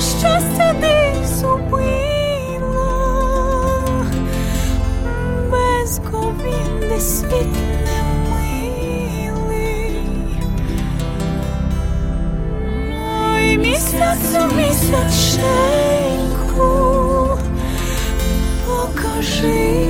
щастя десь убила, без ковін десь світ немилий. Ой, місяцю, місяченьку, покажи